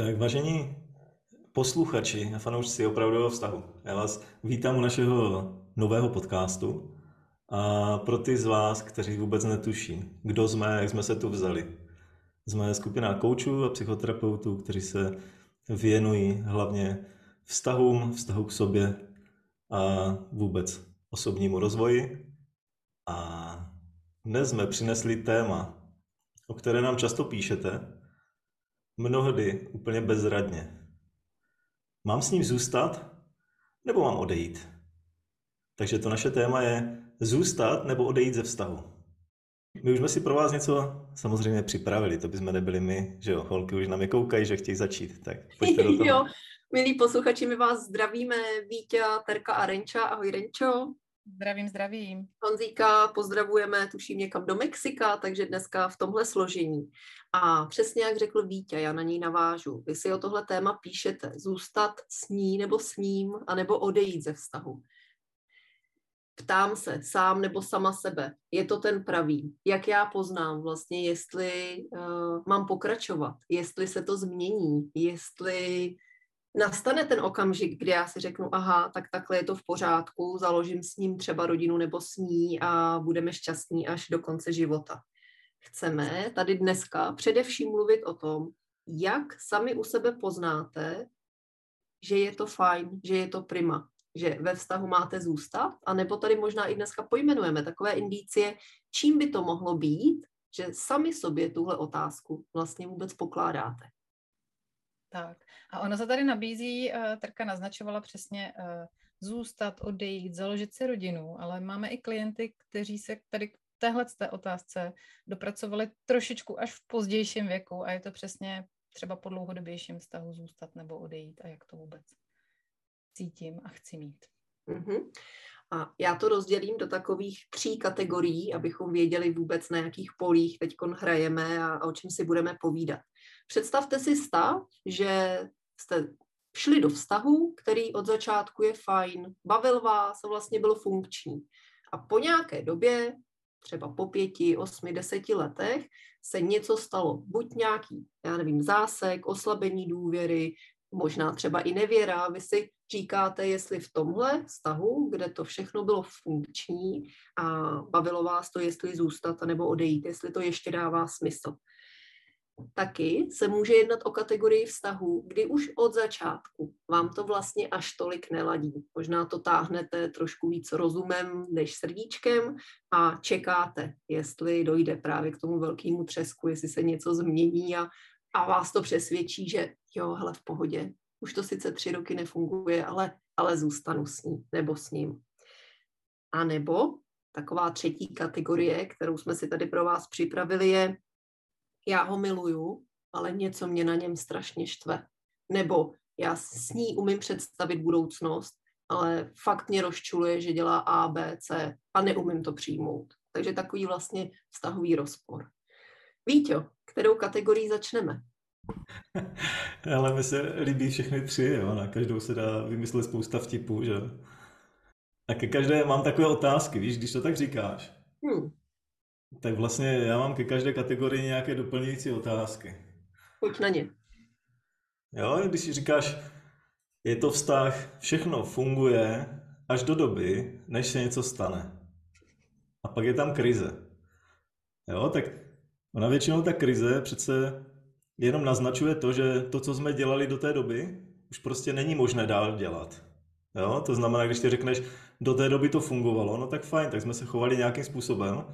Tak vážení posluchači a fanoušci opravdového vztahu, já vás vítám u našeho nového podcastu a pro ty z vás, kteří vůbec netuší, kdo jsme, jak jsme se tu vzali. Jsme skupina koučů a psychoterapeutů, kteří se věnují hlavně vztahům, vztahu k sobě a vůbec osobnímu rozvoji. A dnes jsme přinesli téma, o které nám často píšete, mnohdy úplně bezradně. Mám s ním zůstat nebo mám odejít? Takže to naše téma je zůstat nebo odejít ze vztahu. My už jsme si pro vás něco samozřejmě připravili, to bychom nebyli my, že jo, holky už na mě koukají, že chtějí začít, tak pojďte do toho. jo, milí posluchači, my vás zdravíme, Vítě, Terka a Renča, ahoj Renčo. Zdravím, zdravím. Honzíka pozdravujeme, tuším někam do Mexika, takže dneska v tomhle složení. A přesně jak řekl Vítě, já na něj navážu. Vy si o tohle téma píšete, zůstat s ní nebo s ním, anebo odejít ze vztahu. Ptám se sám nebo sama sebe, je to ten pravý? Jak já poznám vlastně, jestli uh, mám pokračovat, jestli se to změní, jestli nastane ten okamžik, kdy já si řeknu, aha, tak takhle je to v pořádku, založím s ním třeba rodinu nebo s ní a budeme šťastní až do konce života. Chceme tady dneska především mluvit o tom, jak sami u sebe poznáte, že je to fajn, že je to prima, že ve vztahu máte zůstat, a nebo tady možná i dneska pojmenujeme takové indicie, čím by to mohlo být, že sami sobě tuhle otázku vlastně vůbec pokládáte. Tak. A ono se tady nabízí, uh, Trka naznačovala přesně, uh, zůstat, odejít, založit si rodinu, ale máme i klienty, kteří se tady k téhle té otázce dopracovali trošičku až v pozdějším věku a je to přesně třeba po dlouhodobějším vztahu zůstat nebo odejít a jak to vůbec cítím a chci mít. Mm-hmm. A já to rozdělím do takových tří kategorií, abychom věděli vůbec na jakých polích teď hrajeme a, a o čem si budeme povídat. Představte si stav, že jste šli do vztahu, který od začátku je fajn, bavil vás a vlastně byl funkční. A po nějaké době, třeba po pěti, osmi, deseti letech, se něco stalo. Buď nějaký, já nevím, zásek, oslabení důvěry, možná třeba i nevěra. Vy si říkáte, jestli v tomhle vztahu, kde to všechno bylo funkční a bavilo vás to, jestli zůstat nebo odejít, jestli to ještě dává smysl. Taky se může jednat o kategorii vztahu, kdy už od začátku vám to vlastně až tolik neladí. Možná to táhnete trošku víc rozumem než srdíčkem a čekáte, jestli dojde právě k tomu velkému třesku, jestli se něco změní a, a vás to přesvědčí, že jo, hele, v pohodě, už to sice tři roky nefunguje, ale, ale zůstanu s ní nebo s ním. A nebo taková třetí kategorie, kterou jsme si tady pro vás připravili, je já ho miluju, ale něco mě na něm strašně štve. Nebo já s ní umím představit budoucnost, ale fakt mě rozčuluje, že dělá A, B, C a neumím to přijmout. Takže takový vlastně vztahový rozpor. Víte, kterou kategorii začneme? Ale mi se líbí všechny tři, jo? na každou se dá vymyslet spousta vtipů, že? A ke každé mám takové otázky, víš, když to tak říkáš. Hmm. Tak vlastně já mám ke každé kategorii nějaké doplňující otázky. Pojď na ně. Jo, když říkáš, je to vztah, všechno funguje až do doby, než se něco stane. A pak je tam krize. Jo, tak ona většinou ta krize přece jenom naznačuje to, že to, co jsme dělali do té doby, už prostě není možné dál dělat. Jo? To znamená, když ty řekneš, do té doby to fungovalo, no tak fajn, tak jsme se chovali nějakým způsobem,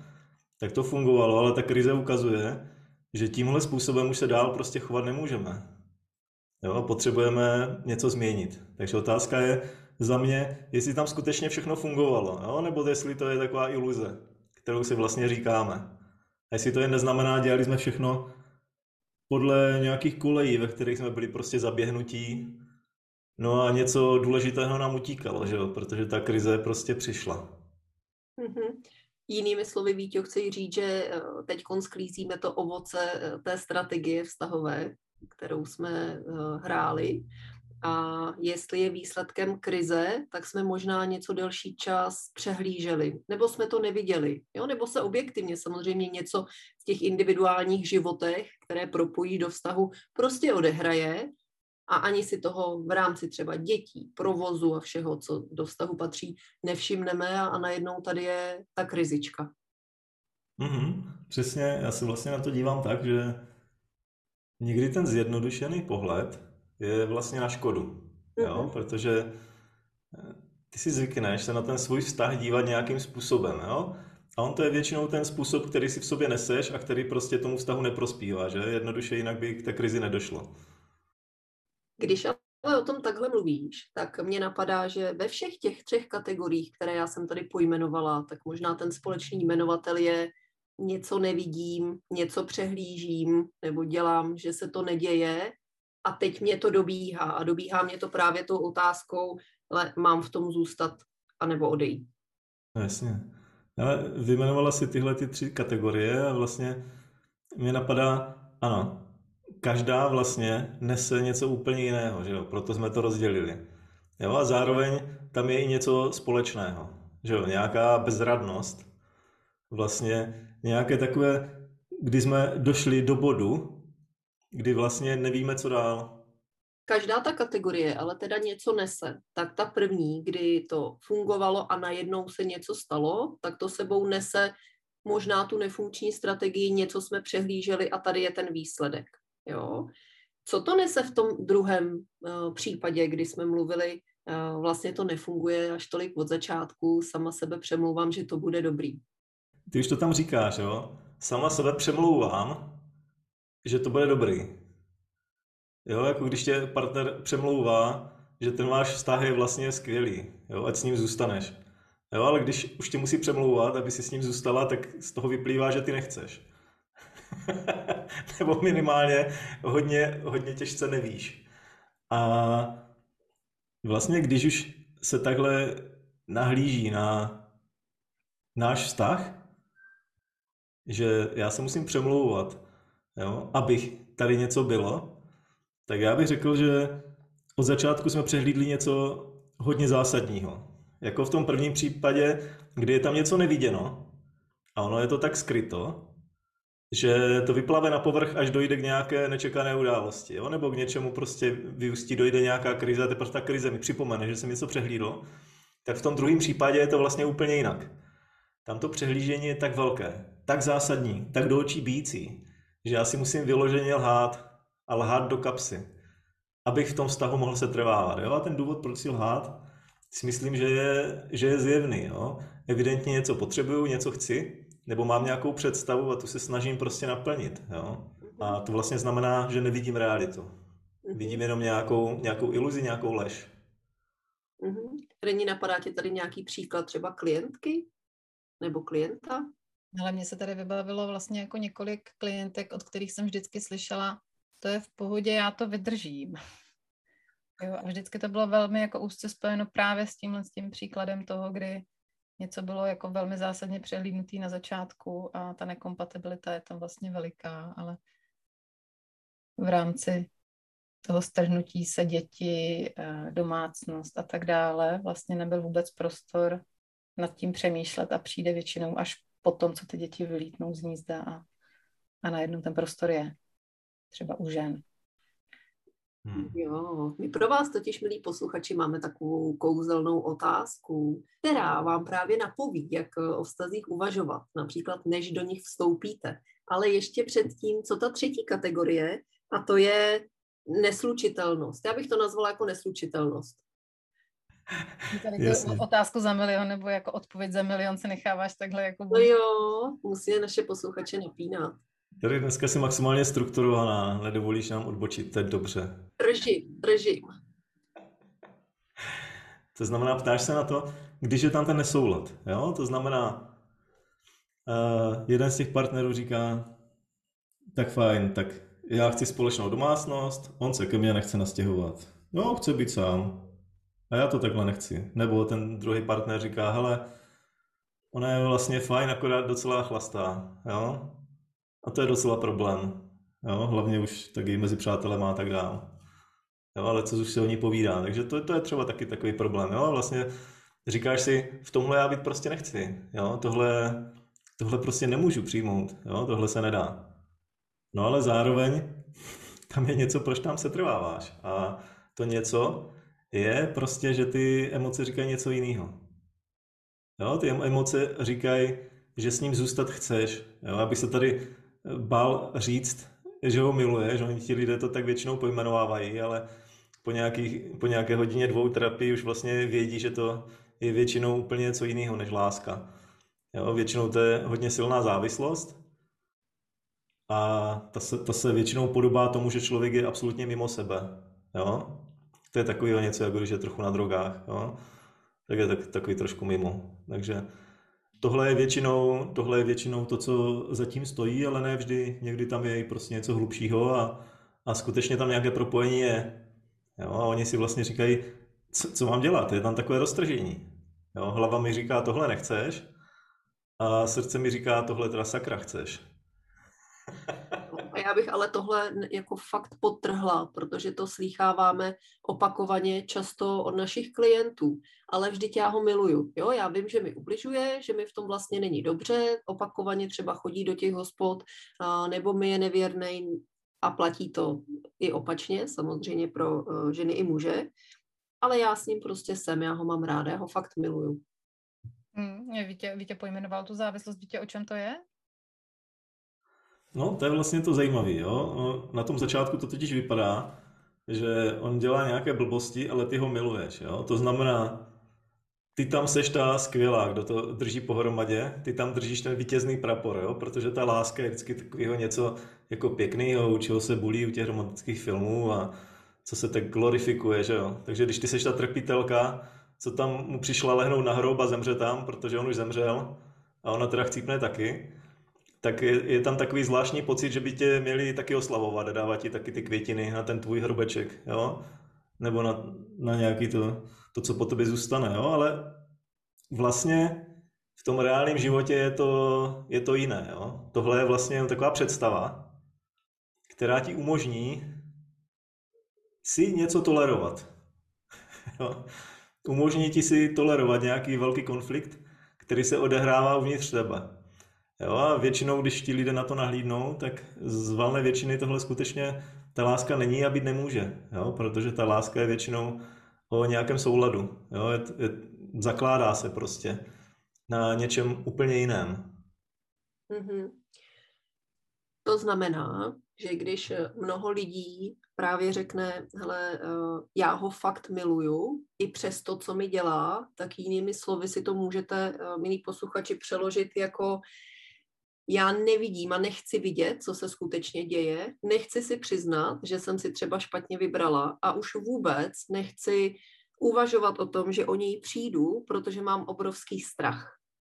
tak to fungovalo, ale ta krize ukazuje, že tímhle způsobem už se dál prostě chovat nemůžeme. Jo, potřebujeme něco změnit. Takže otázka je za mě, jestli tam skutečně všechno fungovalo, jo? nebo jestli to je taková iluze, kterou si vlastně říkáme. A jestli to je neznamená, dělali jsme všechno podle nějakých kolejí, ve kterých jsme byli prostě zaběhnutí. No a něco důležitého nám utíkalo, že jo? protože ta krize prostě přišla. Mm-hmm. Jinými slovy, Vítě, chci říct, že eh, teď sklízíme to ovoce eh, té strategie vztahové, kterou jsme eh, hráli. A jestli je výsledkem krize, tak jsme možná něco delší čas přehlíželi, nebo jsme to neviděli, jo? nebo se objektivně samozřejmě něco v těch individuálních životech, které propojí do vztahu, prostě odehraje a ani si toho v rámci třeba dětí, provozu a všeho, co do vztahu patří, nevšimneme a, a najednou tady je ta krizička. Mm-hmm, přesně, já se vlastně na to dívám tak, že někdy ten zjednodušený pohled je vlastně na škodu, jo? Mm-hmm. protože eh, ty si zvykneš se na ten svůj vztah dívat nějakým způsobem, jo? A on to je většinou ten způsob, který si v sobě neseš a který prostě tomu vztahu neprospívá, že? Jednoduše jinak by k té krizi nedošlo. Když ale o tom takhle mluvíš, tak mě napadá, že ve všech těch třech kategoriích, které já jsem tady pojmenovala, tak možná ten společný jmenovatel je něco nevidím, něco přehlížím, nebo dělám, že se to neděje a teď mě to dobíhá a dobíhá mě to právě tou otázkou, ale mám v tom zůstat anebo odejít. No, jasně. Ale vyjmenovala si tyhle ty tři kategorie a vlastně mě napadá, ano, každá vlastně nese něco úplně jiného, že jo? proto jsme to rozdělili. Jo? A zároveň tam je i něco společného, že jo? nějaká bezradnost, vlastně nějaké takové, kdy jsme došli do bodu, kdy vlastně nevíme, co dál. Každá ta kategorie ale teda něco nese. Tak ta první, kdy to fungovalo a najednou se něco stalo, tak to sebou nese možná tu nefunkční strategii, něco jsme přehlíželi a tady je ten výsledek. Jo? Co to nese v tom druhém uh, případě, kdy jsme mluvili, uh, vlastně to nefunguje až tolik od začátku, sama sebe přemlouvám, že to bude dobrý. Ty už to tam říkáš, jo? Sama sebe přemlouvám, že to bude dobrý. Jo, jako když tě partner přemlouvá, že ten váš vztah je vlastně skvělý, jo, ať s ním zůstaneš. Jo, ale když už tě musí přemlouvat, aby si s ním zůstala, tak z toho vyplývá, že ty nechceš. Nebo minimálně hodně, hodně těžce nevíš. A vlastně, když už se takhle nahlíží na náš vztah, že já se musím přemlouvat, jo, abych tady něco bylo, tak já bych řekl, že od začátku jsme přehlídli něco hodně zásadního. Jako v tom prvním případě, kdy je tam něco neviděno a ono je to tak skryto, že to vyplave na povrch, až dojde k nějaké nečekané události, jo? nebo k něčemu prostě vyústí, dojde nějaká krize a teprve ta krize mi připomene, že jsem něco přehlídl, tak v tom druhém případě je to vlastně úplně jinak. Tam to přehlížení je tak velké, tak zásadní, tak do očí bící, že já si musím vyloženě lhát a lhát do kapsy, abych v tom vztahu mohl se trvávat. Jo? A ten důvod, proč si lhát, si myslím, že je, že je zjevný. Jo? Evidentně něco potřebuju, něco chci, nebo mám nějakou představu a tu se snažím prostě naplnit. Jo? A to vlastně znamená, že nevidím realitu. Mhm. Vidím jenom nějakou, nějakou iluzi, nějakou lež. Mm-hmm. Reni, napadá tě tady nějaký příklad třeba klientky nebo klienta? Ale mně se tady vybavilo vlastně jako několik klientek, od kterých jsem vždycky slyšela, to je v pohodě, já to vydržím. Jo, a vždycky to bylo velmi jako úzce spojeno právě s tímhle s tím příkladem toho, kdy něco bylo jako velmi zásadně přehlídnutý na začátku a ta nekompatibilita je tam vlastně veliká, ale v rámci toho strhnutí se děti, eh, domácnost a tak dále, vlastně nebyl vůbec prostor nad tím přemýšlet a přijde většinou až po tom, co ty děti vylítnou z nízda a, a najednou ten prostor je třeba u žen. Hmm. Jo, my pro vás totiž, milí posluchači, máme takovou kouzelnou otázku, která vám právě napoví, jak eh, o vztazích uvažovat, například než do nich vstoupíte. Ale ještě předtím, co ta třetí kategorie, a to je neslučitelnost. Já bych to nazvala jako neslučitelnost. Tady otázku za milion nebo jako odpověď za milion se necháváš takhle jako... No jo, musí naše posluchače napínat. Tady dneska jsi maximálně strukturovaná, nedovolíš nám odbočit, to je dobře. Režim, režim. To znamená, ptáš se na to, když je tam ten nesoulad, jo? To znamená, uh, jeden z těch partnerů říká, tak fajn, tak já chci společnou domácnost, on se ke mně nechce nastěhovat. No, chce být sám. A já to takhle nechci. Nebo ten druhý partner říká, hele, ona je vlastně fajn, akorát docela chlastá, jo? A to je docela problém. Jo? Hlavně už taky mezi přátelé má tak dál. jo, ale co už se o ní povídá. Takže to, to je třeba taky takový problém. Jo? Vlastně říkáš si, v tomhle já být prostě nechci. Jo? Tohle, tohle prostě nemůžu přijmout. Jo? Tohle se nedá. No ale zároveň tam je něco, proč tam se trváváš. A to něco je prostě, že ty emoce říkají něco jiného. Jo, ty emoce říkají, že s ním zůstat chceš. Jo, aby se tady bál říct, že ho miluje, že oni ti lidé to tak většinou pojmenovávají, ale po, nějaký, po nějaké hodině dvou terapii už vlastně vědí, že to je většinou úplně něco jiného než láska. Jo, většinou to je hodně silná závislost a ta se, ta se většinou podobá tomu, že člověk je absolutně mimo sebe. Jo? To je takový něco, jako když je trochu na drogách. Jo? Tak je tak, takový trošku mimo. Takže tohle je, většinou, tohle je většinou to, co zatím stojí, ale ne vždy. Někdy tam je i prostě něco hlubšího a, a skutečně tam nějaké propojení je. Jo? A oni si vlastně říkají, co, co mám dělat? Je tam takové roztržení. Jo? Hlava mi říká, tohle nechceš, a srdce mi říká, tohle teda sakra chceš. Já bych ale tohle jako fakt potrhla, protože to slýcháváme opakovaně často od našich klientů. Ale vždyť já ho miluju. Jo, já vím, že mi ubližuje, že mi v tom vlastně není dobře, opakovaně třeba chodí do těch hospod, a, nebo mi je nevěrný a platí to i opačně, samozřejmě pro uh, ženy i muže. Ale já s ním prostě jsem, já ho mám ráda, já ho fakt miluju. Hmm, Vítě pojmenoval tu závislost, Vítě, o čem to je? No, to je vlastně to zajímavé, jo. Na tom začátku to totiž vypadá, že on dělá nějaké blbosti, ale ty ho miluješ, jo. To znamená, ty tam seš ta skvělá, kdo to drží pohromadě, ty tam držíš ten vítězný prapor, jo, protože ta láska je vždycky takového něco jako pěkného, u čeho se bulí u těch romantických filmů a co se tak glorifikuje, že jo. Takže když ty seš ta trpitelka, co tam mu přišla lehnout na hrob a zemře tam, protože on už zemřel a ona teda chcípne taky, tak je, je tam takový zvláštní pocit, že by tě měli taky oslavovat a dávat ti taky ty květiny na ten tvůj hrobeček, jo? Nebo na, na nějaký to, to, co po tobě zůstane, jo? Ale vlastně v tom reálném životě je to, je to jiné, jo? Tohle je vlastně taková představa, která ti umožní si něco tolerovat. jo? Umožní ti si tolerovat nějaký velký konflikt, který se odehrává uvnitř tebe. Jo, a většinou, když ti lidé na to nahlídnou, tak z valné většiny tohle skutečně ta láska není a být nemůže, jo, protože ta láska je většinou o nějakém souladu. Jo, je, je, zakládá se prostě na něčem úplně jiném. Mm-hmm. To znamená, že když mnoho lidí právě řekne, hele, eh, já ho fakt miluju, i přes to, co mi dělá, tak jinými slovy si to můžete, eh, milí posluchači, přeložit jako já nevidím a nechci vidět, co se skutečně děje, nechci si přiznat, že jsem si třeba špatně vybrala a už vůbec nechci uvažovat o tom, že o něj přijdu, protože mám obrovský strach.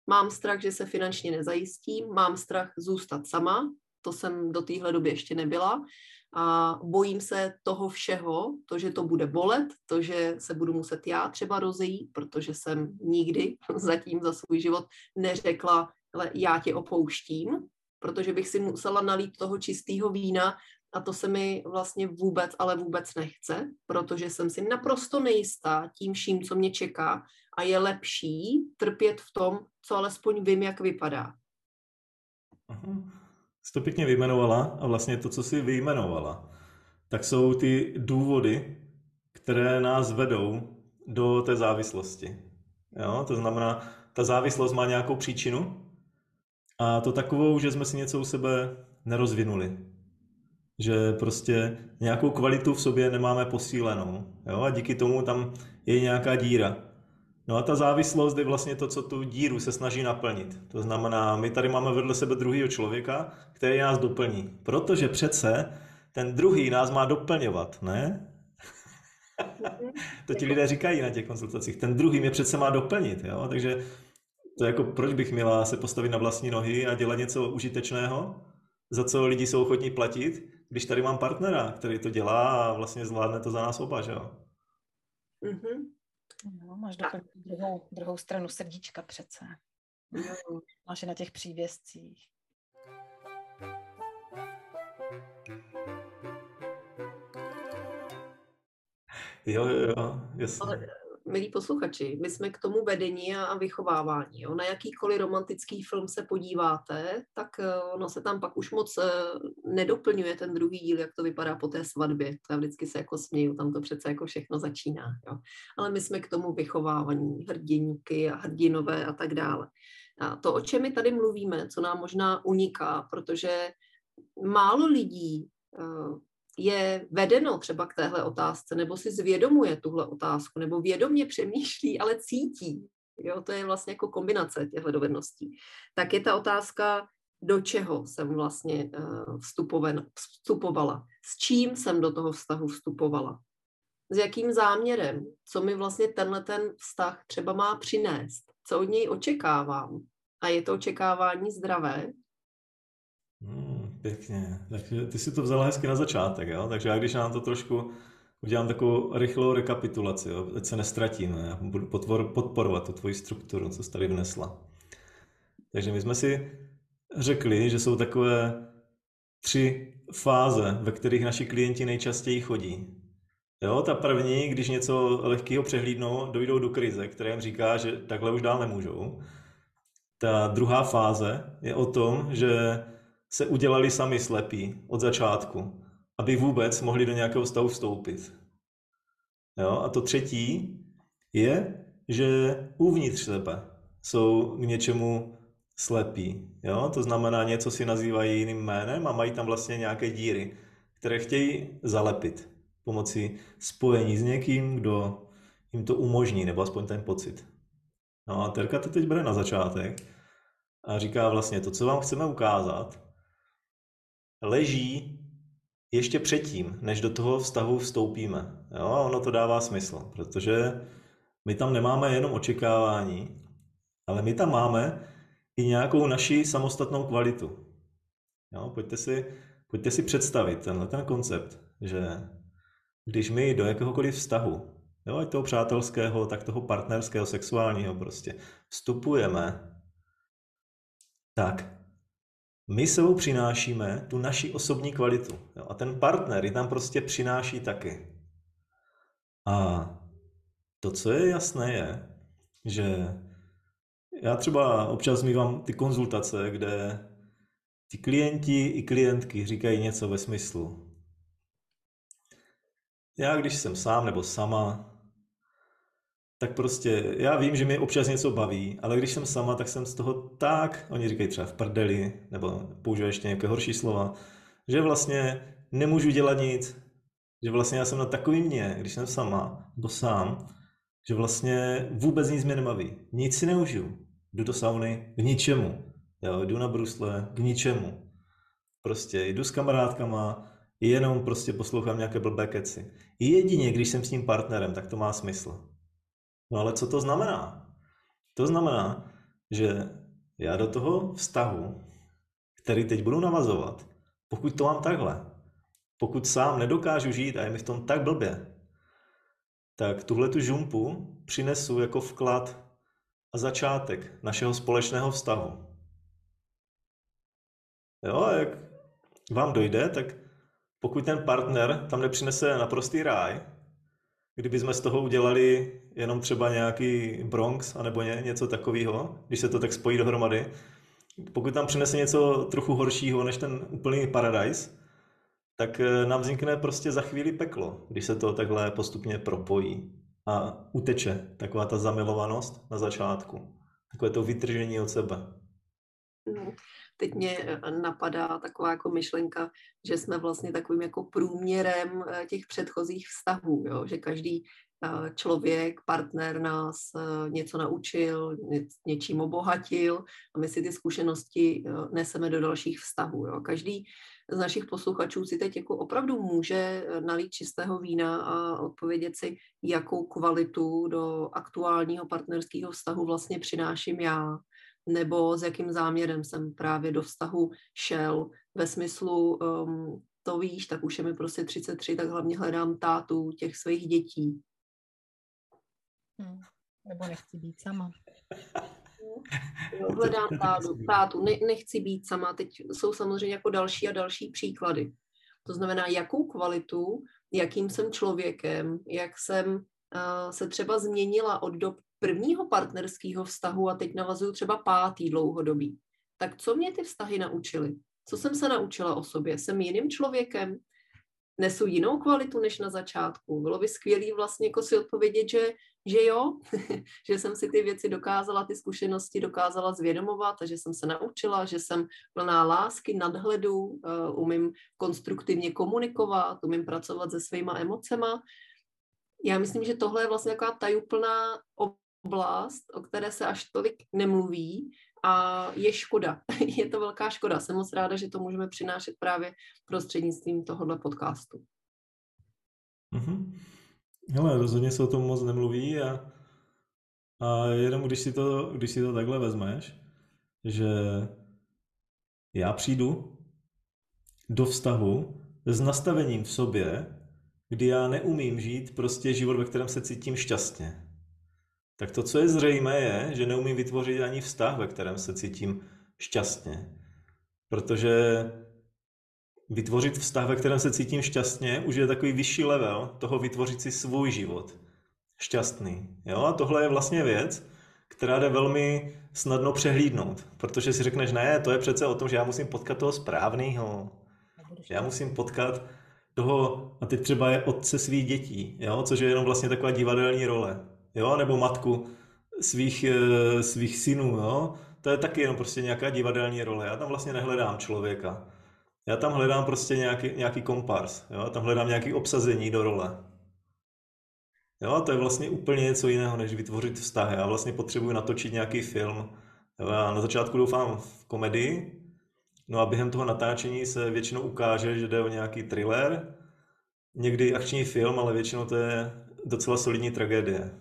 Mám strach, že se finančně nezajistím, mám strach zůstat sama, to jsem do téhle doby ještě nebyla a bojím se toho všeho, to, že to bude bolet, to, že se budu muset já třeba rozejít, protože jsem nikdy zatím za svůj život neřekla, ale já tě opouštím, protože bych si musela nalít toho čistého vína a to se mi vlastně vůbec, ale vůbec nechce, protože jsem si naprosto nejistá tím vším, co mě čeká a je lepší trpět v tom, co alespoň vím, jak vypadá. Jsi to pěkně vyjmenovala a vlastně to, co jsi vyjmenovala, tak jsou ty důvody, které nás vedou do té závislosti. Jo? To znamená, ta závislost má nějakou příčinu a to takovou, že jsme si něco u sebe nerozvinuli. Že prostě nějakou kvalitu v sobě nemáme posílenou. Jo? A díky tomu tam je nějaká díra. No a ta závislost je vlastně to, co tu díru se snaží naplnit. To znamená, my tady máme vedle sebe druhého člověka, který nás doplní. Protože přece ten druhý nás má doplňovat, ne? to ti lidé říkají na těch konsultacích. Ten druhý mě přece má doplnit, jo? Takže to jako proč bych měla se postavit na vlastní nohy a dělat něco užitečného, za co lidi jsou ochotní platit, když tady mám partnera, který to dělá a vlastně zvládne to za nás oba, že jo? Mm-hmm. No, máš dokonce druhou, druhou stranu srdíčka přece. Máš je na těch přívězcích. Jo, jo, jo, jasně. Milí posluchači, my jsme k tomu vedení a vychovávání. Jo. Na jakýkoliv romantický film se podíváte, tak eh, ono se tam pak už moc eh, nedoplňuje ten druhý díl, jak to vypadá po té svatbě. To já vždycky se jako směju, tam to přece jako všechno začíná. Jo. Ale my jsme k tomu vychovávání, hrdiníky a hrdinové a tak dále. A to, o čem my tady mluvíme, co nám možná uniká, protože málo lidí eh, je vedeno třeba k téhle otázce, nebo si zvědomuje tuhle otázku, nebo vědomě přemýšlí, ale cítí. Jo, to je vlastně jako kombinace těchto dovedností. Tak je ta otázka, do čeho jsem vlastně uh, vstupoven, vstupovala, s čím jsem do toho vztahu vstupovala, s jakým záměrem, co mi vlastně tenhle ten vztah třeba má přinést, co od něj očekávám. A je to očekávání zdravé, Hmm, pěkně. Takže ty si to vzala hezky na začátek, jo? Takže já když nám to trošku udělám takovou rychlou rekapitulaci, jo? ať se nestratíme. Já budu podporovat tu tvoji strukturu, co jsi tady vnesla. Takže my jsme si řekli, že jsou takové tři fáze, ve kterých naši klienti nejčastěji chodí. Jo, ta první, když něco lehkého přehlídnou, dojdou do krize, která jim říká, že takhle už dál nemůžou. Ta druhá fáze je o tom, že se udělali sami slepí od začátku, aby vůbec mohli do nějakého stavu vstoupit. Jo? A to třetí je, že uvnitř sebe jsou k něčemu slepí. Jo? To znamená, něco si nazývají jiným jménem a mají tam vlastně nějaké díry, které chtějí zalepit pomocí spojení s někým, kdo jim to umožní, nebo aspoň ten pocit. No a Terka to teď bere na začátek a říká vlastně to, co vám chceme ukázat, leží ještě předtím, než do toho vztahu vstoupíme. Jo? A ono to dává smysl, protože my tam nemáme jenom očekávání, ale my tam máme i nějakou naši samostatnou kvalitu. Jo? Pojďte, si, pojďte si představit tenhle ten koncept, že když my do jakéhokoliv vztahu, jo, ať toho přátelského, tak toho partnerského, sexuálního prostě, vstupujeme, tak my sebou přinášíme tu naši osobní kvalitu. Jo? A ten partner ji tam prostě přináší taky. A to, co je jasné, je, že já třeba občas mývám ty konzultace, kde ty klienti i klientky říkají něco ve smyslu. Já, když jsem sám nebo sama, tak prostě já vím, že mě občas něco baví, ale když jsem sama, tak jsem z toho tak, oni říkají třeba v prdeli, nebo použiju ještě nějaké horší slova, že vlastně nemůžu dělat nic, že vlastně já jsem na takovým mě, když jsem sama, nebo sám, že vlastně vůbec nic mě nebaví. Nic si neužiju. Jdu do sauny k ničemu. Jo, jdu na brusle k ničemu. Prostě jdu s kamarádkama, jenom prostě poslouchám nějaké blbé keci. Jedině, když jsem s tím partnerem, tak to má smysl. No ale co to znamená? To znamená, že já do toho vztahu, který teď budu navazovat, pokud to mám takhle, pokud sám nedokážu žít a je mi v tom tak blbě, tak tuhle tu žumpu přinesu jako vklad a začátek našeho společného vztahu. Jo, a jak vám dojde, tak pokud ten partner tam nepřinese naprostý ráj, kdyby jsme z toho udělali jenom třeba nějaký Bronx anebo ně, něco takového, když se to tak spojí dohromady, pokud tam přinese něco trochu horšího než ten úplný paradise, tak eh, nám vznikne prostě za chvíli peklo, když se to takhle postupně propojí a uteče taková ta zamilovanost na začátku, takové to vytržení od sebe. No, teď mě eh, napadá taková jako myšlenka, že jsme vlastně takovým jako průměrem eh, těch předchozích vztahů, jo? že každý eh, člověk, partner nás něco naučil, něčím obohatil a my si ty zkušenosti neseme do dalších vztahů. Jo? Každý z našich posluchačů si teď jako opravdu může nalít čistého vína a odpovědět si, jakou kvalitu do aktuálního partnerského vztahu vlastně přináším já nebo s jakým záměrem jsem právě do vztahu šel ve smyslu, um, to víš, tak už je mi prostě 33, tak hlavně hledám tátu těch svých dětí. Hmm. Nebo nechci být sama. Jo, hledám tátu, tátu, ne, nechci být sama. Teď jsou samozřejmě jako další a další příklady. To znamená, jakou kvalitu jakým jsem člověkem, jak jsem uh, se třeba změnila od dob prvního partnerského vztahu a teď navazuju třeba pátý dlouhodobý. Tak co mě ty vztahy naučily? Co jsem se naučila o sobě? Jsem jiným člověkem? Nesu jinou kvalitu než na začátku? Bylo by skvělé vlastně jako si odpovědět, že, že jo, že jsem si ty věci dokázala, ty zkušenosti dokázala zvědomovat a že jsem se naučila, že jsem plná lásky, nadhledu, uh, umím konstruktivně komunikovat, umím pracovat se svýma emocema. Já myslím, že tohle je vlastně taková tajuplná oblast, o které se až tolik nemluví a je škoda. Je to velká škoda. Jsem moc ráda, že to můžeme přinášet právě prostřednictvím tohohle podcastu. Mm-hmm. Hele, rozhodně se o tom moc nemluví a, a jenom když si, to, když si to takhle vezmeš, že já přijdu do vztahu s nastavením v sobě, kdy já neumím žít prostě život, ve kterém se cítím šťastně. Tak to, co je zřejmé, je, že neumím vytvořit ani vztah, ve kterém se cítím šťastně. Protože vytvořit vztah, ve kterém se cítím šťastně, už je takový vyšší level toho vytvořit si svůj život šťastný. Jo? A tohle je vlastně věc, která jde velmi snadno přehlídnout, protože si řekneš, ne, to je přece o tom, že já musím potkat toho správného. Já musím potkat toho, a teď třeba je otce svých dětí, jo? což je jenom vlastně taková divadelní role jo, nebo matku svých, eh, svých synů, jo, to je taky jenom prostě nějaká divadelní role. Já tam vlastně nehledám člověka. Já tam hledám prostě nějaký, nějaký kompars, jo, tam hledám nějaký obsazení do role. Jo, to je vlastně úplně něco jiného, než vytvořit vztahy. Já vlastně potřebuji natočit nějaký film. Já na začátku doufám v komedii, no a během toho natáčení se většinou ukáže, že jde o nějaký thriller, někdy akční film, ale většinou to je docela solidní tragédie.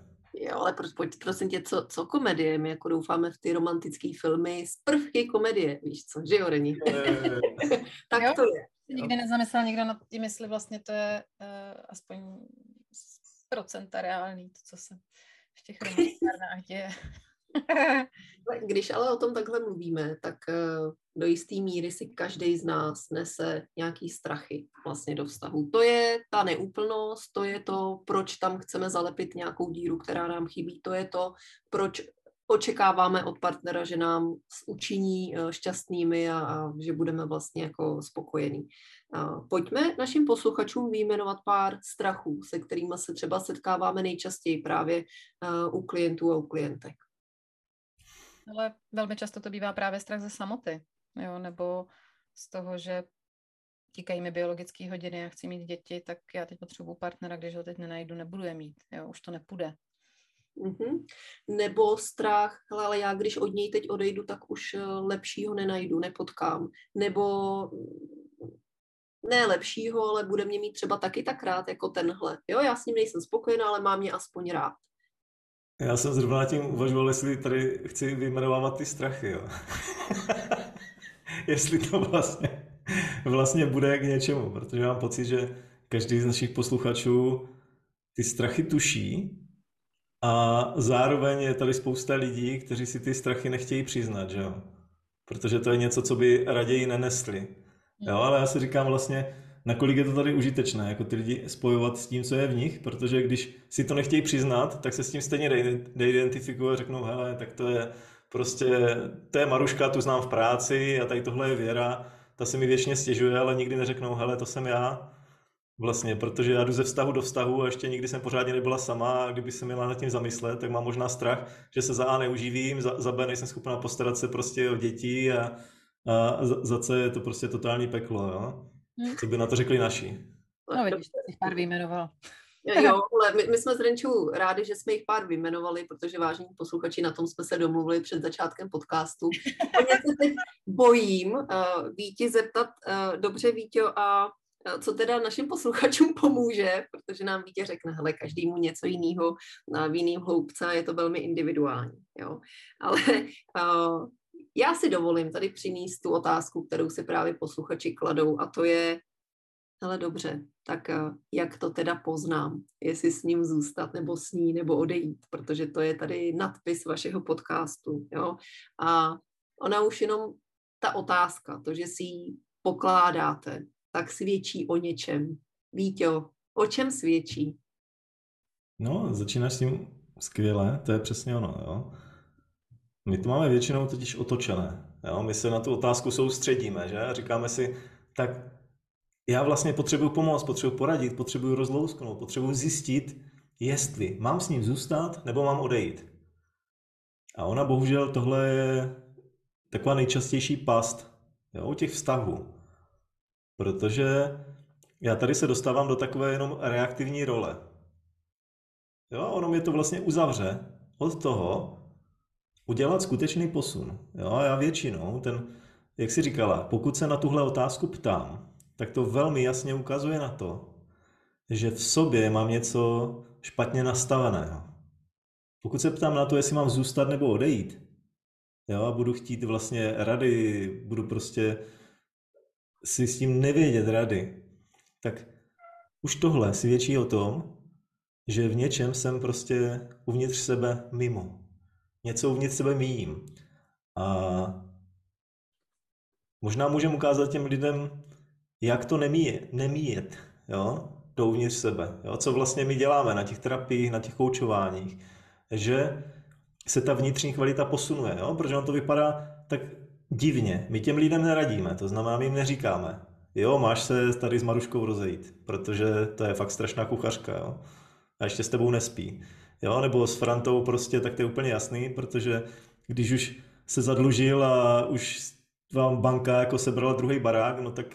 Jo, ale pro, pojď, prosím tě, co, co komedie? My jako doufáme v ty romantické filmy z prvky komedie, víš co, že jo, Reni? tak jo? to je. Nikdy nezamyslel někdo nad tím, jestli vlastně to je uh, aspoň procenta reálný, to, co se v těch romantických děje. Když ale o tom takhle mluvíme, tak eh, do jisté míry si každý z nás nese nějaký strachy vlastně do vztahu. To je ta neúplnost, to je to, proč tam chceme zalepit nějakou díru, která nám chybí, to je to, proč očekáváme od partnera, že nám učiní eh, šťastnými a, a že budeme vlastně jako spokojení. A pojďme našim posluchačům vyjmenovat pár strachů, se kterými se třeba setkáváme nejčastěji právě uh, u klientů a u klientek. Ale velmi často to bývá právě strach ze samoty, jo, nebo z toho, že tíkají mi biologické hodiny, já chci mít děti, tak já teď potřebuji partnera, když ho teď nenajdu, nebudu je mít, jo, už to nepůjde. Mm-hmm. Nebo strach, ale já když od něj teď odejdu, tak už eh, lepšího nenajdu, nepotkám. Nebo ne lepšího, ale bude mě mít třeba taky tak rád jako tenhle. Jo, já s ním nejsem spokojená, ale mám mě aspoň rád. Já jsem zrovna tím uvažoval, jestli tady chci vyjmenovávat ty strachy, jo. jestli to vlastně, vlastně bude k něčemu, protože mám pocit, že každý z našich posluchačů ty strachy tuší a zároveň je tady spousta lidí, kteří si ty strachy nechtějí přiznat, že jo. Protože to je něco, co by raději nenesli. Jo, ale já si říkám vlastně, nakolik je to tady užitečné, jako ty lidi spojovat s tím, co je v nich, protože když si to nechtějí přiznat, tak se s tím stejně neidentifikují a řeknou, hele, tak to je prostě, to je Maruška, tu znám v práci a tady tohle je Věra, ta se mi věčně stěžuje, ale nikdy neřeknou, hele, to jsem já. Vlastně, protože já jdu ze vztahu do vztahu a ještě nikdy jsem pořádně nebyla sama a kdyby se měla nad tím zamyslet, tak mám možná strach, že se za A neuživím, za, za B nejsem schopná postarat se prostě o děti a, a za, za C je to prostě totální peklo, jo. Co by na to řekli naši? No vidíš, jsi pár vyjmenoval. Jo, ale my, my jsme s Renčou rádi, že jsme jich pár vyjmenovali, protože vážní posluchači, na tom jsme se domluvili před začátkem podcastu. Já se teď bojím uh, Víti zeptat, uh, dobře Vítě, a uh, co teda našim posluchačům pomůže, protože nám Vítě řekne, hele, každému něco jiného v jiným hloubce a je to velmi individuální. Jo. Ale uh, já si dovolím tady přinést tu otázku, kterou si právě posluchači kladou a to je, ale dobře, tak eh, jak to teda poznám, jestli s ním zůstat nebo s ní nebo odejít, protože to je tady nadpis vašeho podcastu, jo. A ona už jenom ta otázka, to, že si ji pokládáte, tak svědčí o něčem. Víťo, O čem svědčí? No, začínáš s tím skvěle, to je přesně ono, jo. My to máme většinou totiž otočené. Jo? My se na tu otázku soustředíme, že? Říkáme si, tak já vlastně potřebuji pomoct, potřebuji poradit, potřebuji rozlousknout, potřebuji zjistit, jestli mám s ním zůstat nebo mám odejít. A ona bohužel tohle je taková nejčastější past jo, u těch vztahů. Protože já tady se dostávám do takové jenom reaktivní role. Jo, ono mě to vlastně uzavře od toho udělat skutečný posun. Jo, já většinou ten, jak si říkala, pokud se na tuhle otázku ptám, tak to velmi jasně ukazuje na to, že v sobě mám něco špatně nastaveného. Pokud se ptám na to, jestli mám zůstat nebo odejít, jo, a budu chtít vlastně rady, budu prostě si s tím nevědět rady, tak už tohle svědčí o tom, že v něčem jsem prostě uvnitř sebe mimo. Něco uvnitř sebe míjím. A možná můžeme ukázat těm lidem, jak to nemíjet, nemíjet jo, to uvnitř sebe. Jo, co vlastně my děláme na těch terapiích, na těch koučováních. Že se ta vnitřní kvalita posunuje, jo? protože on to vypadá tak divně. My těm lidem neradíme, to znamená, my jim neříkáme, jo, máš se tady s Maruškou rozejít, protože to je fakt strašná kuchařka, jo. A ještě s tebou nespí. Jo, nebo s Frantou prostě, tak to je úplně jasný, protože když už se zadlužil a už vám banka jako sebrala druhý barák, no tak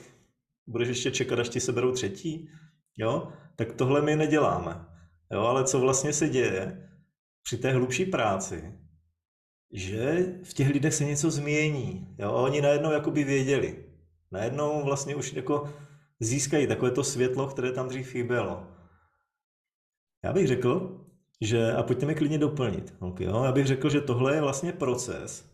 budeš ještě čekat, až ti seberou třetí, jo, tak tohle my neděláme. Jo, ale co vlastně se děje při té hlubší práci, že v těch lidech se něco změní, jo, a oni najednou jakoby věděli. Najednou vlastně už jako získají takové to světlo, které tam dřív chybělo. Já bych řekl, že, a pojďte mi klidně doplnit, okay, jo? já bych řekl, že tohle je vlastně proces,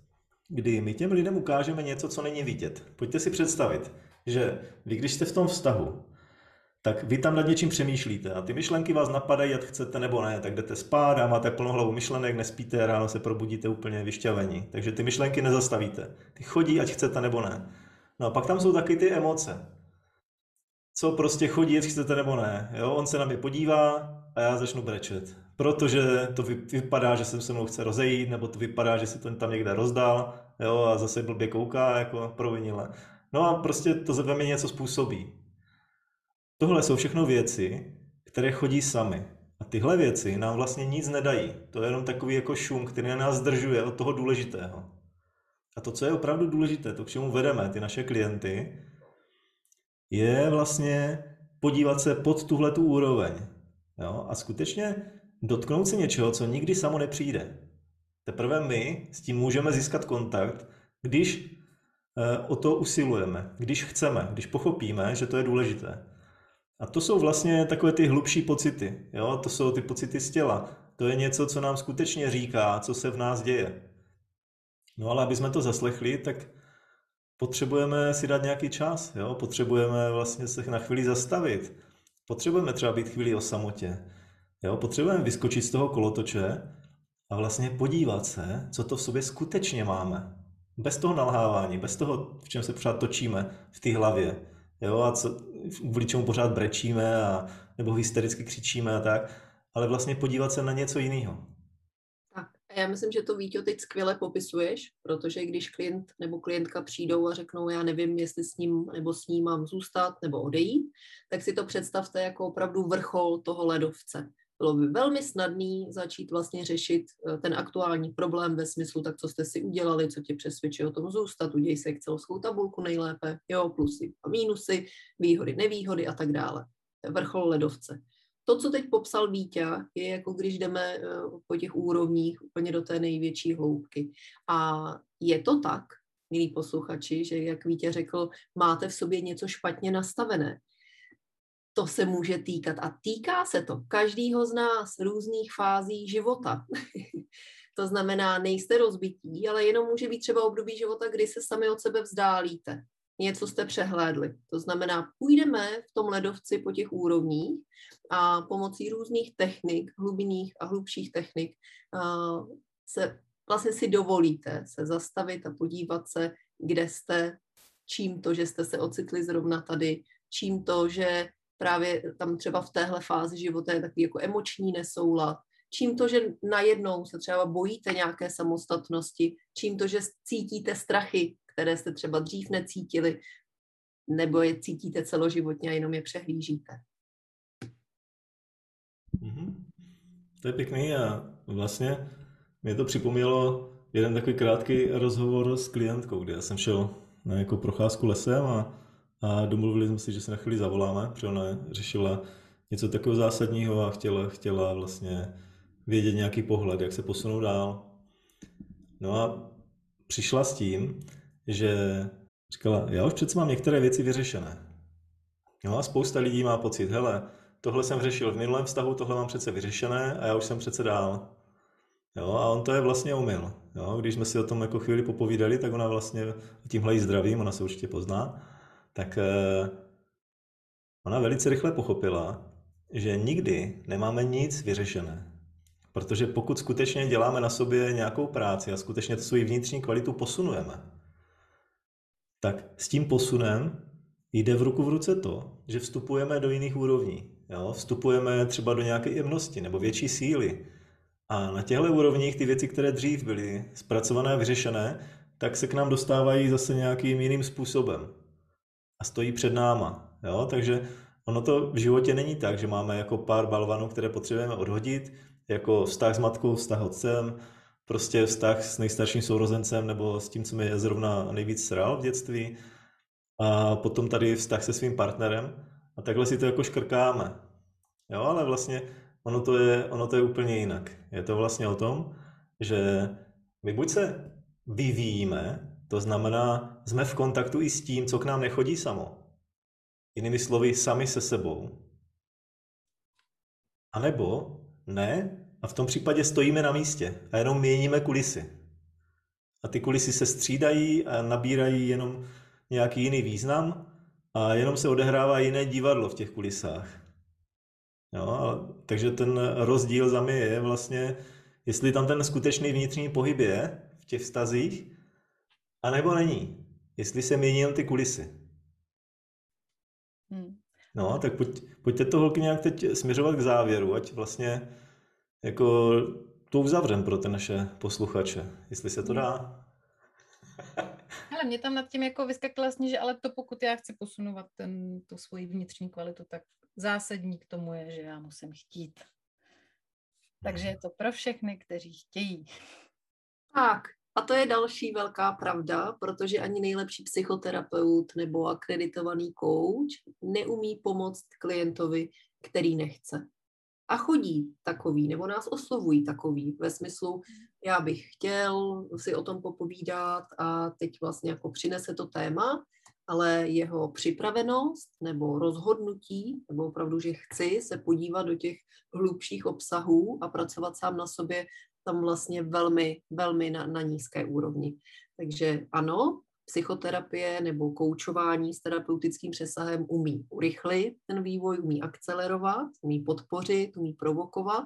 kdy my těm lidem ukážeme něco, co není vidět. Pojďte si představit, že vy, když jste v tom vztahu, tak vy tam nad něčím přemýšlíte a ty myšlenky vás napadají, ať chcete nebo ne, tak jdete spát a máte plnou hlavu myšlenek, nespíte, ráno se probudíte úplně vyšťavení. Takže ty myšlenky nezastavíte. Ty chodí, ať chcete nebo ne. No a pak tam jsou taky ty emoce. Co prostě chodí, ať chcete nebo ne. Jo? On se na mě podívá a já začnu brečet. Protože to vypadá, že se se mnou chce rozejít, nebo to vypadá, že si to tam někde rozdal, jo, a zase blbě kouká, jako provinile. No a prostě to ve mě něco způsobí. Tohle jsou všechno věci, které chodí sami. A tyhle věci nám vlastně nic nedají. To je jenom takový jako šum, který nás zdržuje od toho důležitého. A to, co je opravdu důležité, to, k čemu vedeme ty naše klienty, je vlastně podívat se pod tuhle tu úroveň. Jo? A skutečně dotknout se něčeho, co nikdy samo nepřijde. Teprve my s tím můžeme získat kontakt, když eh, o to usilujeme, když chceme, když pochopíme, že to je důležité. A to jsou vlastně takové ty hlubší pocity. Jo? To jsou ty pocity z těla. To je něco, co nám skutečně říká, co se v nás děje. No ale aby jsme to zaslechli, tak potřebujeme si dát nějaký čas. Jo? Potřebujeme vlastně se na chvíli zastavit. Potřebujeme třeba být chvíli o samotě. Jo? Potřebujeme vyskočit z toho kolotoče a vlastně podívat se, co to v sobě skutečně máme. Bez toho nalhávání, bez toho, v čem se pořád točíme v té hlavě. Jo? A co, kvůli čemu pořád brečíme a, nebo hystericky křičíme a tak. Ale vlastně podívat se na něco jiného. Tak a já myslím, že to Vítě teď skvěle popisuješ, protože když klient nebo klientka přijdou a řeknou, já nevím, jestli s ním nebo s ním mám zůstat nebo odejít, tak si to představte jako opravdu vrchol toho ledovce bylo by velmi snadný začít vlastně řešit eh, ten aktuální problém ve smyslu, tak co jste si udělali, co tě přesvědčí o tom zůstat, uděj si excelovskou tabulku nejlépe, jo, plusy a mínusy, výhody, nevýhody a tak dále. Vrchol ledovce. To, co teď popsal Vítě, je jako když jdeme eh, po těch úrovních úplně do té největší hloubky. A je to tak, milí posluchači, že jak Vítě řekl, máte v sobě něco špatně nastavené to se může týkat. A týká se to každýho z nás různých fází života. to znamená, nejste rozbití, ale jenom může být třeba období života, kdy se sami od sebe vzdálíte. Něco jste přehlédli. To znamená, půjdeme v tom ledovci po těch úrovních a pomocí různých technik, hlubinných a hlubších technik, se vlastně si dovolíte se zastavit a podívat se, kde jste, čím to, že jste se ocitli zrovna tady, čím to, že právě tam třeba v téhle fázi života je takový jako emoční nesoulad, čím to, že najednou se třeba bojíte nějaké samostatnosti, čím to, že cítíte strachy, které jste třeba dřív necítili, nebo je cítíte celoživotně a jenom je přehlížíte. Mm-hmm. To je pěkný a vlastně mě to připomnělo jeden takový krátký rozhovor s klientkou, kde já jsem šel na jako procházku lesem a, a domluvili jsme si, že se na chvíli zavoláme, protože ona řešila něco takového zásadního a chtěla, chtěla vlastně vědět nějaký pohled, jak se posunout dál. No a přišla s tím, že říkala, já už přece mám některé věci vyřešené. No a spousta lidí má pocit, hele, tohle jsem řešil v minulém vztahu, tohle mám přece vyřešené a já už jsem přece dál. Jo, a on to je vlastně omyl. Jo, když jsme si o tom jako chvíli popovídali, tak ona vlastně tímhle i zdravím, ona se určitě pozná, tak eh, ona velice rychle pochopila, že nikdy nemáme nic vyřešené. Protože pokud skutečně děláme na sobě nějakou práci a skutečně tu svou vnitřní kvalitu posunujeme, tak s tím posunem jde v ruku v ruce to, že vstupujeme do jiných úrovní. Jo? Vstupujeme třeba do nějaké jemnosti nebo větší síly. A na těchto úrovních ty věci, které dřív byly zpracované vyřešené, tak se k nám dostávají zase nějakým jiným způsobem. A stojí před náma. Jo? Takže ono to v životě není tak, že máme jako pár balvanů, které potřebujeme odhodit, jako vztah s matkou, vztah otcem, prostě vztah s nejstarším sourozencem nebo s tím, co mi zrovna nejvíc sral v dětství a potom tady vztah se svým partnerem a takhle si to jako škrkáme. Jo, ale vlastně ono to je, ono to je úplně jinak. Je to vlastně o tom, že my buď se vyvíjíme, to znamená, jsme v kontaktu i s tím, co k nám nechodí samo. Jinými slovy, sami se sebou. A nebo ne, a v tom případě stojíme na místě a jenom měníme kulisy. A ty kulisy se střídají a nabírají jenom nějaký jiný význam a jenom se odehrává jiné divadlo v těch kulisách. Jo, takže ten rozdíl za mě je vlastně, jestli tam ten skutečný vnitřní pohyb je v těch vztazích, anebo není. Jestli se mění ty kulisy. Hmm. No, tak pojď, pojďte to holky nějak teď směřovat k závěru, ať vlastně jako to uzavřem pro ty naše posluchače, jestli se to dá. Ale mě tam nad tím jako vyskaklo vlastně, že ale to pokud já chci posunovat ten, tu svoji vnitřní kvalitu, tak zásadní k tomu je, že já musím chtít. Takže je to pro všechny, kteří chtějí. Tak, a to je další velká pravda, protože ani nejlepší psychoterapeut nebo akreditovaný coach neumí pomoct klientovi, který nechce. A chodí takový, nebo nás oslovují takový, ve smyslu, já bych chtěl si o tom popovídat a teď vlastně jako přinese to téma, ale jeho připravenost nebo rozhodnutí, nebo opravdu, že chci se podívat do těch hlubších obsahů a pracovat sám na sobě, tam vlastně velmi, velmi na, na nízké úrovni. Takže ano, psychoterapie nebo koučování s terapeutickým přesahem umí urychlit ten vývoj, umí akcelerovat, umí podpořit, umí provokovat,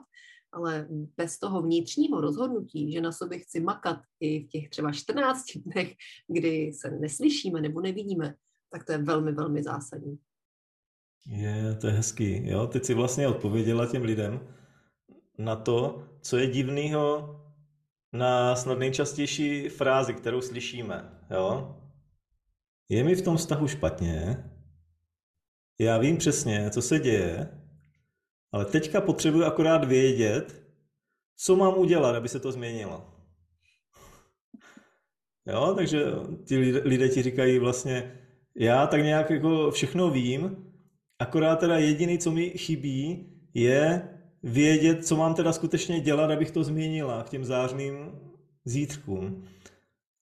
ale bez toho vnitřního rozhodnutí, že na sobě chci makat i v těch třeba 14 dnech, kdy se neslyšíme nebo nevidíme, tak to je velmi, velmi zásadní. Je, to je hezký. Jo? Teď si vlastně odpověděla těm lidem na to, co je divného na snad nejčastější frázi, kterou slyšíme. Jo? Je mi v tom vztahu špatně, já vím přesně, co se děje, ale teďka potřebuji akorát vědět, co mám udělat, aby se to změnilo. Jo, takže ti lidé ti říkají vlastně, já tak nějak jako všechno vím, akorát teda jediný, co mi chybí, je vědět, co mám teda skutečně dělat, abych to změnila k těm zářným zítřkům.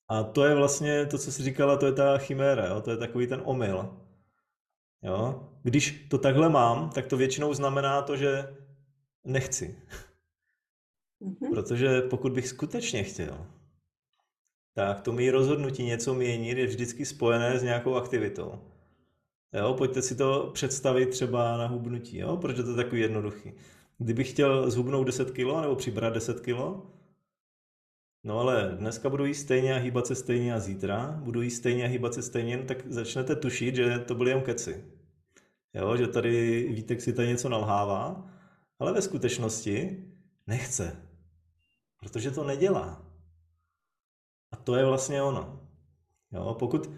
A to je vlastně to, co jsi říkala, to je ta chiméra, jo? to je takový ten omyl. Jo? Když to takhle mám, tak to většinou znamená to, že nechci. Mm-hmm. Protože pokud bych skutečně chtěl, tak to mý rozhodnutí něco měnit je vždycky spojené s nějakou aktivitou. Jo, pojďte si to představit třeba na hubnutí, jo? protože to je takový jednoduchý. Kdybych chtěl zhubnout 10 kg nebo přibrat 10 kg, no ale dneska budu jíst stejně a hýbat se stejně a zítra budu jíst stejně a hýbat se stejně, tak začnete tušit, že to byly jen keci. jo, že tady Vítek si tady něco nalhává, ale ve skutečnosti nechce, protože to nedělá. A to je vlastně ono. Jo, pokud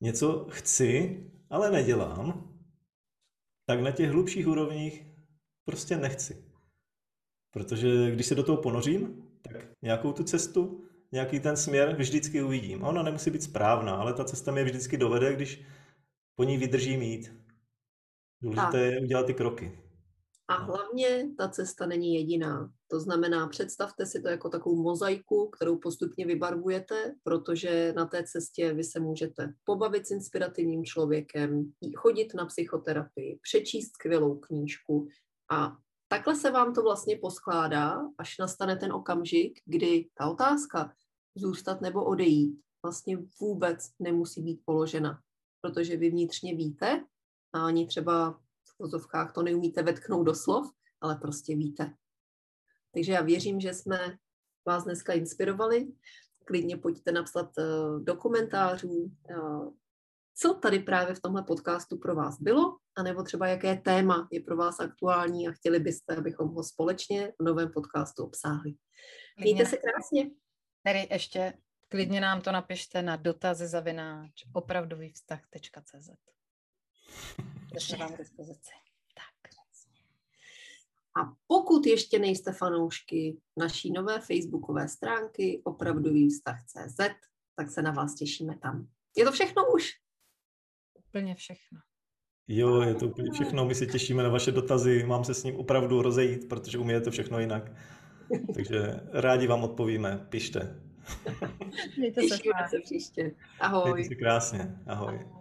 něco chci, ale nedělám, tak na těch hlubších úrovních prostě nechci. Protože když se do toho ponořím, tak nějakou tu cestu, nějaký ten směr vždycky uvidím. A ona nemusí být správná, ale ta cesta mě vždycky dovede, když po ní vydržím jít. Důležité je udělat ty kroky. A hlavně ta cesta není jediná. To znamená, představte si to jako takovou mozaiku, kterou postupně vybarvujete, protože na té cestě vy se můžete pobavit s inspirativním člověkem, chodit na psychoterapii, přečíst skvělou knížku a takhle se vám to vlastně poskládá, až nastane ten okamžik, kdy ta otázka zůstat nebo odejít vlastně vůbec nemusí být položena, protože vy vnitřně víte a ani třeba v pozovkách to neumíte vetknout do slov, ale prostě víte. Takže já věřím, že jsme vás dneska inspirovali. Klidně pojďte napsat uh, do komentářů, uh, co tady právě v tomhle podcastu pro vás bylo, anebo třeba jaké téma je pro vás aktuální a chtěli byste, abychom ho společně v novém podcastu obsáhli. Mějte se krásně. Tady ještě klidně nám to napište na dotazy zavináč opravdovývztah.cz. Ještě vám k dispozici. Tak. A pokud ještě nejste fanoušky naší nové facebookové stránky opravdový vztah.cz, tak se na vás těšíme tam. Je to všechno už? Úplně všechno. Jo, je to úplně všechno. My se těšíme na vaše dotazy. Mám se s ním opravdu rozejít, protože umíte všechno jinak. Takže rádi vám odpovíme. Pište. Mějte se, se příště. Ahoj. Mějte se krásně. Ahoj. Ahoj.